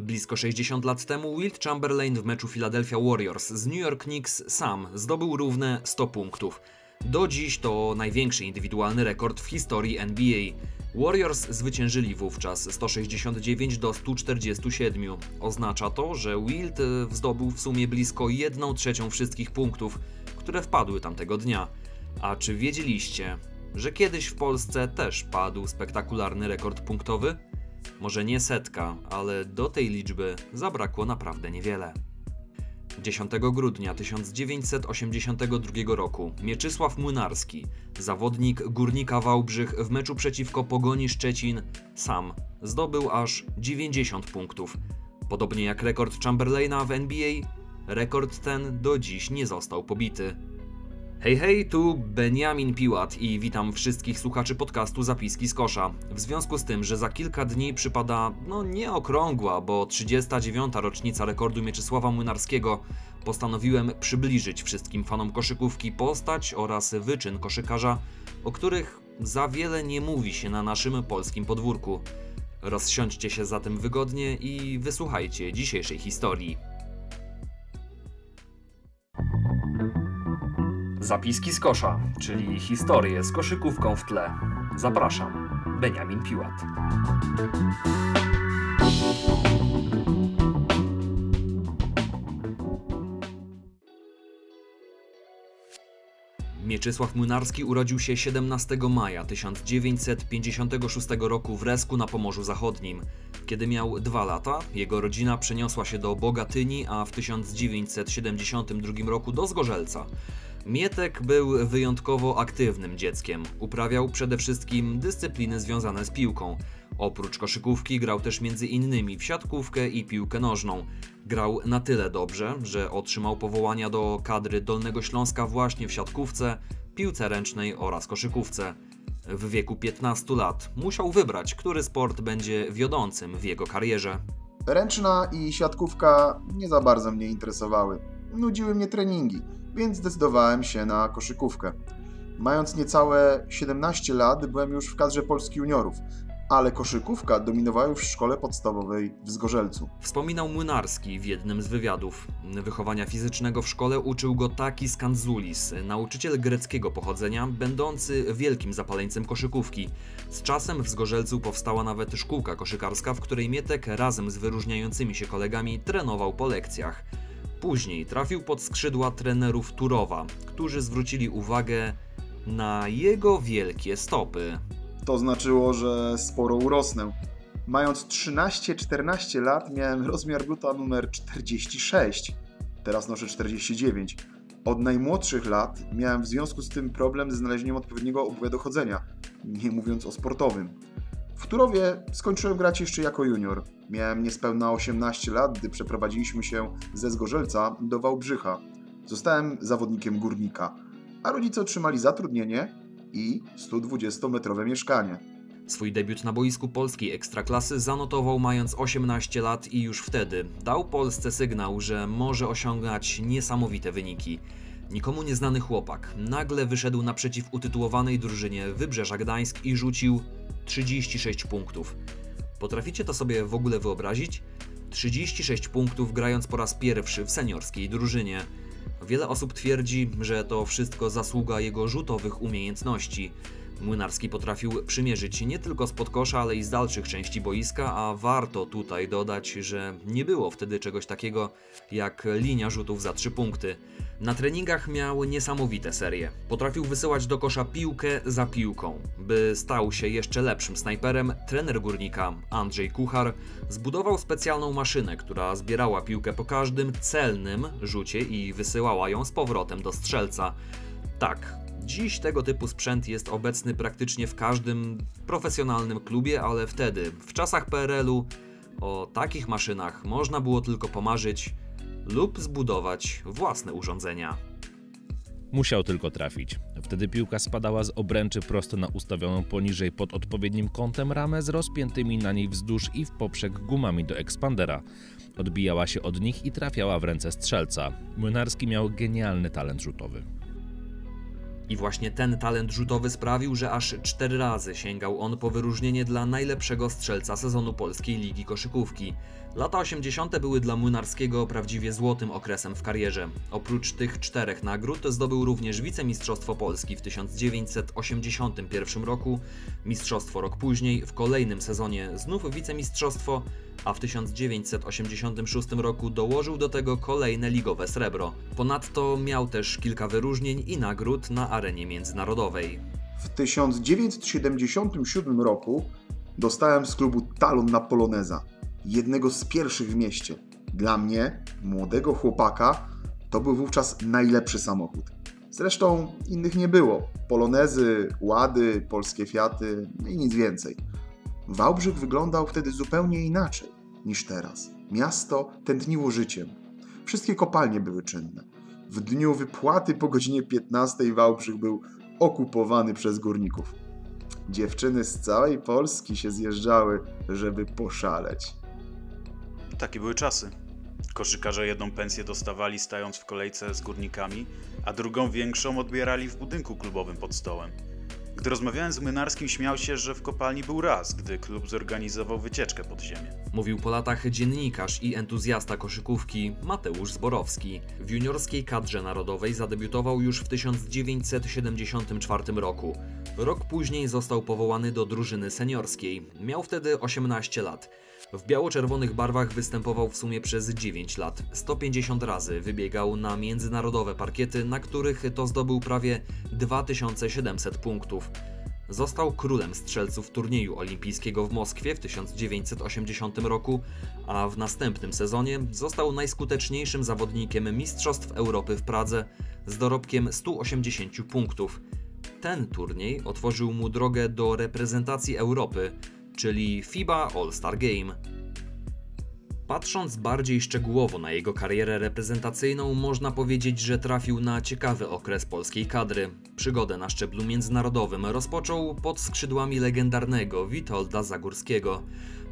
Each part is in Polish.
Blisko 60 lat temu Wilt Chamberlain w meczu Philadelphia Warriors z New York Knicks sam zdobył równe 100 punktów. Do dziś to największy indywidualny rekord w historii NBA. Warriors zwyciężyli wówczas 169 do 147. Oznacza to, że Wilt zdobył w sumie blisko 1 trzecią wszystkich punktów, które wpadły tamtego dnia. A czy wiedzieliście, że kiedyś w Polsce też padł spektakularny rekord punktowy? Może nie setka, ale do tej liczby zabrakło naprawdę niewiele. 10 grudnia 1982 roku Mieczysław Młynarski, zawodnik Górnika Wałbrzych w meczu przeciwko Pogoni Szczecin, sam zdobył aż 90 punktów. Podobnie jak rekord Chamberlaina w NBA, rekord ten do dziś nie został pobity. Hej, hej, tu Beniamin Piłat i witam wszystkich słuchaczy podcastu Zapiski z Kosza. W związku z tym, że za kilka dni przypada, no nie okrągła, bo 39. rocznica rekordu Mieczysława Młynarskiego, postanowiłem przybliżyć wszystkim fanom koszykówki postać oraz wyczyn koszykarza, o których za wiele nie mówi się na naszym polskim podwórku. Rozsiądźcie się zatem wygodnie i wysłuchajcie dzisiejszej historii. Zapiski z kosza, czyli historie z koszykówką w tle. Zapraszam, Beniamin Piłat. Mieczysław Młynarski urodził się 17 maja 1956 roku w Resku na Pomorzu Zachodnim. Kiedy miał dwa lata, jego rodzina przeniosła się do Bogatyni, a w 1972 roku do Zgorzelca. Mietek był wyjątkowo aktywnym dzieckiem. Uprawiał przede wszystkim dyscypliny związane z piłką. Oprócz koszykówki grał też między innymi w siatkówkę i piłkę nożną. Grał na tyle dobrze, że otrzymał powołania do kadry Dolnego Śląska właśnie w siatkówce, piłce ręcznej oraz koszykówce. W wieku 15 lat musiał wybrać, który sport będzie wiodącym w jego karierze. Ręczna i siatkówka nie za bardzo mnie interesowały. Nudziły mnie treningi więc zdecydowałem się na koszykówkę. Mając niecałe 17 lat, byłem już w kadrze Polski juniorów, ale koszykówka dominowała już w szkole podstawowej w Zgorzelcu. Wspominał Młynarski w jednym z wywiadów. Wychowania fizycznego w szkole uczył go taki Skanzulis, nauczyciel greckiego pochodzenia, będący wielkim zapaleńcem koszykówki. Z czasem w Zgorzelcu powstała nawet szkółka koszykarska, w której Mietek razem z wyróżniającymi się kolegami trenował po lekcjach. Później trafił pod skrzydła trenerów Turowa, którzy zwrócili uwagę na jego wielkie stopy. To znaczyło, że sporo urosnę. Mając 13-14 lat miałem rozmiar buta numer 46. Teraz noszę 49. Od najmłodszych lat miałem w związku z tym problem ze znalezieniem odpowiedniego obuwia do chodzenia, nie mówiąc o sportowym. W Turowie skończyłem grać jeszcze jako junior. Miałem niespełna 18 lat, gdy przeprowadziliśmy się ze Zgorzelca do Wałbrzycha. Zostałem zawodnikiem górnika, a rodzice otrzymali zatrudnienie i 120-metrowe mieszkanie. Swój debiut na boisku polskiej ekstraklasy zanotował mając 18 lat i już wtedy dał Polsce sygnał, że może osiągać niesamowite wyniki. Nikomu nieznany chłopak nagle wyszedł naprzeciw utytułowanej drużynie Wybrzeża Gdańsk i rzucił 36 punktów. Potraficie to sobie w ogóle wyobrazić? 36 punktów grając po raz pierwszy w seniorskiej drużynie. Wiele osób twierdzi, że to wszystko zasługa jego rzutowych umiejętności. Młynarski potrafił przymierzyć nie tylko z podkosza, ale i z dalszych części boiska, a warto tutaj dodać, że nie było wtedy czegoś takiego jak linia rzutów za 3 punkty. Na treningach miał niesamowite serie. Potrafił wysyłać do kosza piłkę za piłką. By stał się jeszcze lepszym snajperem, trener górnika Andrzej Kuchar zbudował specjalną maszynę, która zbierała piłkę po każdym celnym rzucie i wysyłała ją z powrotem do strzelca. Tak, Dziś tego typu sprzęt jest obecny praktycznie w każdym profesjonalnym klubie, ale wtedy, w czasach PRL-u, o takich maszynach można było tylko pomarzyć lub zbudować własne urządzenia. Musiał tylko trafić. Wtedy piłka spadała z obręczy prosto na ustawioną poniżej pod odpowiednim kątem ramę z rozpiętymi na niej wzdłuż i w poprzek gumami do ekspandera. Odbijała się od nich i trafiała w ręce strzelca. Młynarski miał genialny talent rzutowy. I właśnie ten talent rzutowy sprawił, że aż cztery razy sięgał on po wyróżnienie dla najlepszego strzelca sezonu polskiej ligi koszykówki. Lata 80. były dla Młynarskiego prawdziwie złotym okresem w karierze. Oprócz tych czterech nagród zdobył również wicemistrzostwo Polski w 1981 roku, mistrzostwo rok później, w kolejnym sezonie znów wicemistrzostwo, a w 1986 roku dołożył do tego kolejne ligowe srebro. Ponadto miał też kilka wyróżnień i nagród na arenie międzynarodowej. W 1977 roku dostałem z klubu talon na Poloneza, jednego z pierwszych w mieście. Dla mnie, młodego chłopaka, to był wówczas najlepszy samochód. Zresztą innych nie było. Polonezy, Łady, polskie Fiaty i nic więcej. Wałbrzych wyglądał wtedy zupełnie inaczej niż teraz. Miasto tętniło życiem. Wszystkie kopalnie były czynne. W dniu wypłaty po godzinie 15 Wałbrzych był okupowany przez górników. Dziewczyny z całej Polski się zjeżdżały, żeby poszaleć. Takie były czasy. Koszykarze jedną pensję dostawali stając w kolejce z górnikami, a drugą większą odbierali w budynku klubowym pod stołem. Gdy rozmawiałem z Młynarskim, śmiał się, że w kopalni był raz, gdy klub zorganizował wycieczkę pod ziemię. Mówił po latach dziennikarz i entuzjasta koszykówki Mateusz Zborowski. W juniorskiej kadrze narodowej zadebiutował już w 1974 roku. Rok później został powołany do drużyny seniorskiej. Miał wtedy 18 lat. W biało-czerwonych barwach występował w sumie przez 9 lat. 150 razy wybiegał na międzynarodowe parkiety, na których to zdobył prawie 2700 punktów. Został królem strzelców turnieju olimpijskiego w Moskwie w 1980 roku, a w następnym sezonie został najskuteczniejszym zawodnikiem Mistrzostw Europy w Pradze z dorobkiem 180 punktów. Ten turniej otworzył mu drogę do reprezentacji Europy, czyli FIBA All-Star Game. Patrząc bardziej szczegółowo na jego karierę reprezentacyjną, można powiedzieć, że trafił na ciekawy okres polskiej kadry. Przygodę na szczeblu międzynarodowym rozpoczął pod skrzydłami legendarnego Witolda Zagórskiego.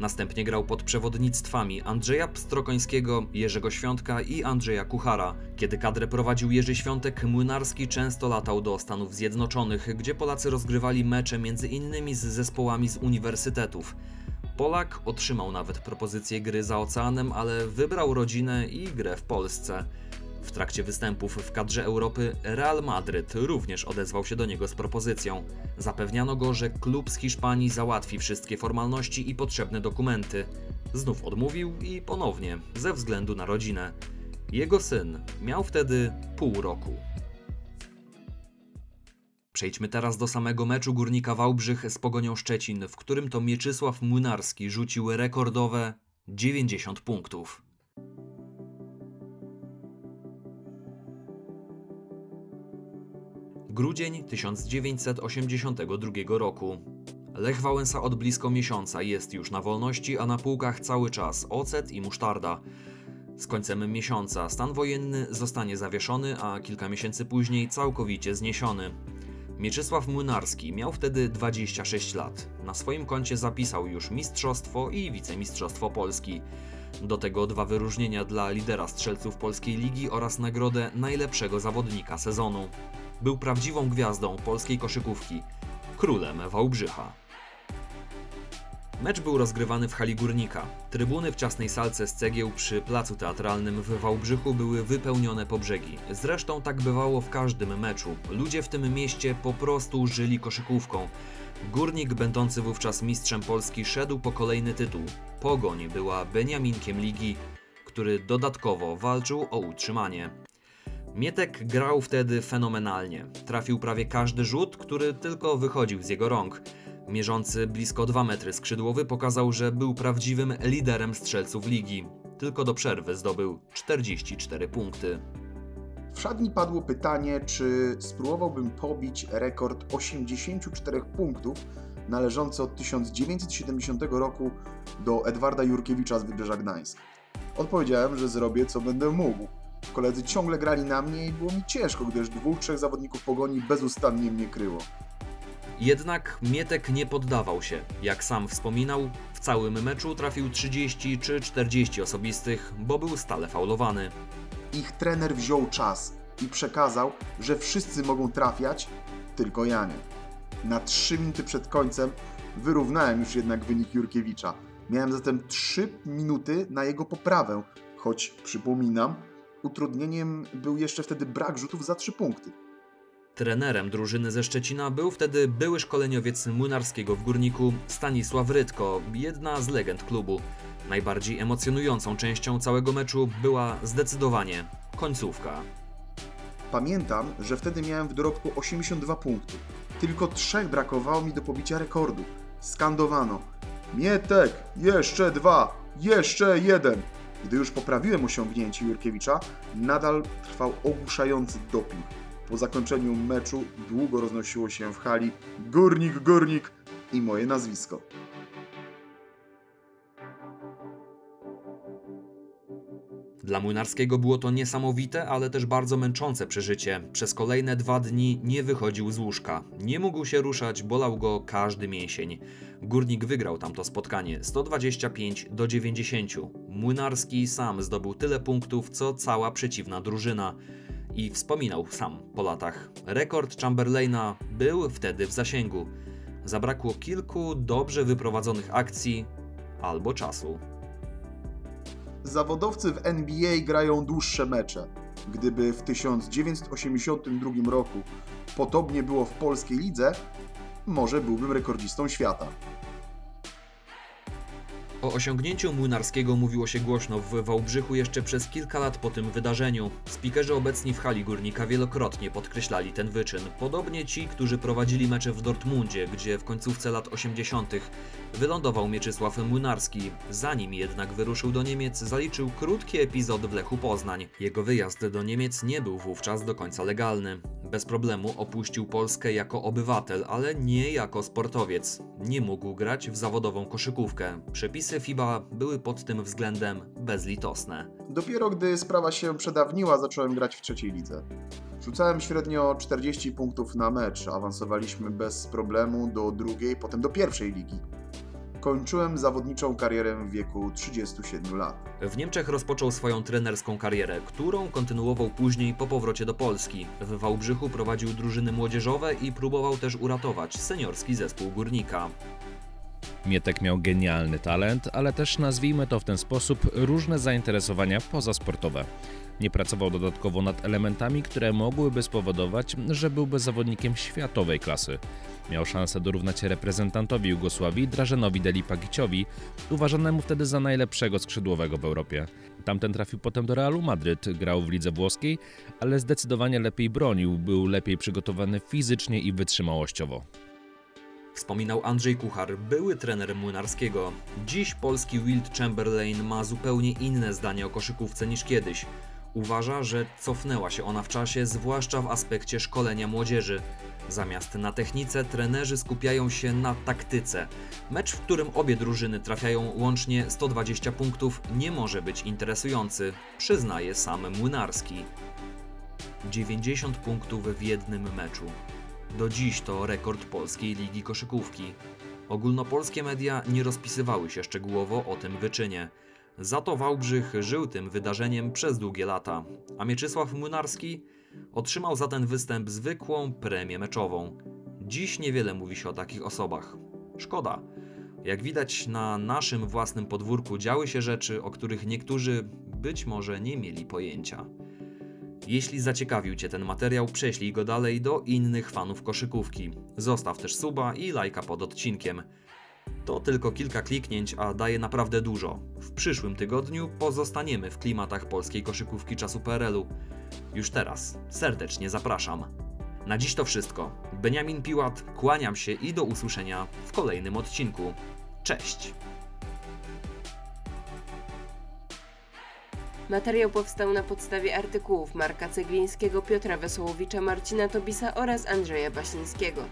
Następnie grał pod przewodnictwami Andrzeja Pstrokońskiego, Jerzego Świątka i Andrzeja Kuchara. Kiedy kadrę prowadził Jerzy Świątek, Młynarski często latał do Stanów Zjednoczonych, gdzie Polacy rozgrywali mecze między innymi z zespołami z uniwersytetów. Polak otrzymał nawet propozycję gry za oceanem, ale wybrał rodzinę i grę w Polsce. W trakcie występów w kadrze Europy Real Madryt również odezwał się do niego z propozycją. Zapewniano go, że klub z Hiszpanii załatwi wszystkie formalności i potrzebne dokumenty. Znów odmówił i ponownie, ze względu na rodzinę. Jego syn miał wtedy pół roku. Przejdźmy teraz do samego meczu Górnika Wałbrzych z Pogonią Szczecin, w którym to Mieczysław Młynarski rzucił rekordowe 90 punktów. Grudzień 1982 roku. Lech Wałęsa od blisko miesiąca jest już na wolności, a na półkach cały czas ocet i musztarda. Z końcem miesiąca stan wojenny zostanie zawieszony, a kilka miesięcy później całkowicie zniesiony. Mieczysław Młynarski miał wtedy 26 lat. Na swoim koncie zapisał już mistrzostwo i wicemistrzostwo Polski. Do tego dwa wyróżnienia dla lidera strzelców polskiej ligi oraz nagrodę najlepszego zawodnika sezonu. Był prawdziwą gwiazdą polskiej koszykówki, królem Wałbrzycha. Mecz był rozgrywany w hali Górnika. Trybuny w ciasnej salce z cegieł przy placu teatralnym w Wałbrzychu były wypełnione po brzegi. Zresztą tak bywało w każdym meczu. Ludzie w tym mieście po prostu żyli koszykówką. Górnik, będący wówczas mistrzem Polski, szedł po kolejny tytuł. Pogoń była Beniaminkiem ligi, który dodatkowo walczył o utrzymanie. Mietek grał wtedy fenomenalnie. Trafił prawie każdy rzut, który tylko wychodził z jego rąk. Mierzący blisko 2 metry skrzydłowy pokazał, że był prawdziwym liderem strzelców ligi. Tylko do przerwy zdobył 44 punkty. W szatni padło pytanie, czy spróbowałbym pobić rekord 84 punktów należący od 1970 roku do Edwarda Jurkiewicza z Wybrzeża Gdańsk. Odpowiedziałem, że zrobię co będę mógł. Koledzy ciągle grali na mnie i było mi ciężko, gdyż dwóch, trzech zawodników pogoni bezustannie mnie kryło. Jednak Mietek nie poddawał się. Jak sam wspominał, w całym meczu trafił 30 czy 40 osobistych, bo był stale faulowany. Ich trener wziął czas i przekazał, że wszyscy mogą trafiać, tylko ja nie. Na 3 minuty przed końcem wyrównałem już jednak wynik Jurkiewicza. Miałem zatem 3 minuty na jego poprawę, choć przypominam, utrudnieniem był jeszcze wtedy brak rzutów za 3 punkty. Trenerem drużyny ze Szczecina był wtedy były szkoleniowiec młynarskiego w Górniku Stanisław Rytko, jedna z legend klubu. Najbardziej emocjonującą częścią całego meczu była zdecydowanie końcówka. Pamiętam, że wtedy miałem w dorobku 82 punktów. Tylko trzech brakowało mi do pobicia rekordu. Skandowano: Mietek, jeszcze dwa, jeszcze jeden. Gdy już poprawiłem osiągnięcie Jurkiewicza, nadal trwał ogłuszający doping. Po zakończeniu meczu długo roznosiło się w hali Górnik, Górnik i moje nazwisko. Dla Młynarskiego było to niesamowite, ale też bardzo męczące przeżycie. Przez kolejne dwa dni nie wychodził z łóżka. Nie mógł się ruszać, bolał go każdy mięsień. Górnik wygrał tamto spotkanie 125 do 90. Młynarski sam zdobył tyle punktów, co cała przeciwna drużyna. I wspominał sam po latach. Rekord Chamberlaina był wtedy w zasięgu. Zabrakło kilku dobrze wyprowadzonych akcji albo czasu. Zawodowcy w NBA grają dłuższe mecze. Gdyby w 1982 roku podobnie było w polskiej lidze, może byłbym rekordzistą świata. O osiągnięciu Młynarskiego mówiło się głośno w Wałbrzychu jeszcze przez kilka lat po tym wydarzeniu. Spikerzy obecni w hali Górnika wielokrotnie podkreślali ten wyczyn. Podobnie ci, którzy prowadzili mecze w Dortmundzie, gdzie w końcówce lat 80. wylądował Mieczysław Młynarski. Zanim jednak wyruszył do Niemiec, zaliczył krótki epizod w Lechu Poznań. Jego wyjazd do Niemiec nie był wówczas do końca legalny. Bez problemu opuścił Polskę jako obywatel, ale nie jako sportowiec. Nie mógł grać w zawodową koszykówkę. Przepisy FIBA były pod tym względem bezlitosne. Dopiero gdy sprawa się przedawniła, zacząłem grać w trzeciej lidze. Rzucałem średnio 40 punktów na mecz, awansowaliśmy bez problemu do drugiej, potem do pierwszej ligi. Kończyłem zawodniczą karierę w wieku 37 lat. W Niemczech rozpoczął swoją trenerską karierę, którą kontynuował później po powrocie do Polski. W Wałbrzychu prowadził drużyny młodzieżowe i próbował też uratować seniorski zespół górnika. Mietek miał genialny talent, ale też nazwijmy to w ten sposób różne zainteresowania pozasportowe. Nie pracował dodatkowo nad elementami, które mogłyby spowodować, że byłby zawodnikiem światowej klasy. Miał szansę dorównać reprezentantowi Jugosławii Drażenowi Delipagiciowi, uważanemu wtedy za najlepszego skrzydłowego w Europie. Tamten trafił potem do Realu Madryt, grał w lidze włoskiej, ale zdecydowanie lepiej bronił, był lepiej przygotowany fizycznie i wytrzymałościowo. Wspominał Andrzej Kuchar, były trener Młynarskiego. Dziś polski Wilt Chamberlain ma zupełnie inne zdanie o koszykówce niż kiedyś. Uważa, że cofnęła się ona w czasie, zwłaszcza w aspekcie szkolenia młodzieży. Zamiast na technice, trenerzy skupiają się na taktyce. Mecz, w którym obie drużyny trafiają łącznie 120 punktów, nie może być interesujący, przyznaje sam Młynarski. 90 punktów w jednym meczu. Do dziś to rekord polskiej ligi koszykówki. Ogólnopolskie media nie rozpisywały się szczegółowo o tym wyczynie. Za to Wałbrzych żył tym wydarzeniem przez długie lata, a Mieczysław Młynarski otrzymał za ten występ zwykłą premię meczową. Dziś niewiele mówi się o takich osobach. Szkoda. Jak widać na naszym własnym podwórku działy się rzeczy, o których niektórzy być może nie mieli pojęcia. Jeśli zaciekawił Cię ten materiał, prześlij go dalej do innych fanów koszykówki. Zostaw też suba i lajka pod odcinkiem. To tylko kilka kliknięć, a daje naprawdę dużo. W przyszłym tygodniu pozostaniemy w klimatach polskiej koszykówki czasu PRL-u. Już teraz serdecznie zapraszam. Na dziś to wszystko. Beniamin Piłat, kłaniam się i do usłyszenia w kolejnym odcinku. Cześć! Materiał powstał na podstawie artykułów Marka Ceglińskiego, Piotra Wesołowicza, Marcina Tobisa oraz Andrzeja Basińskiego.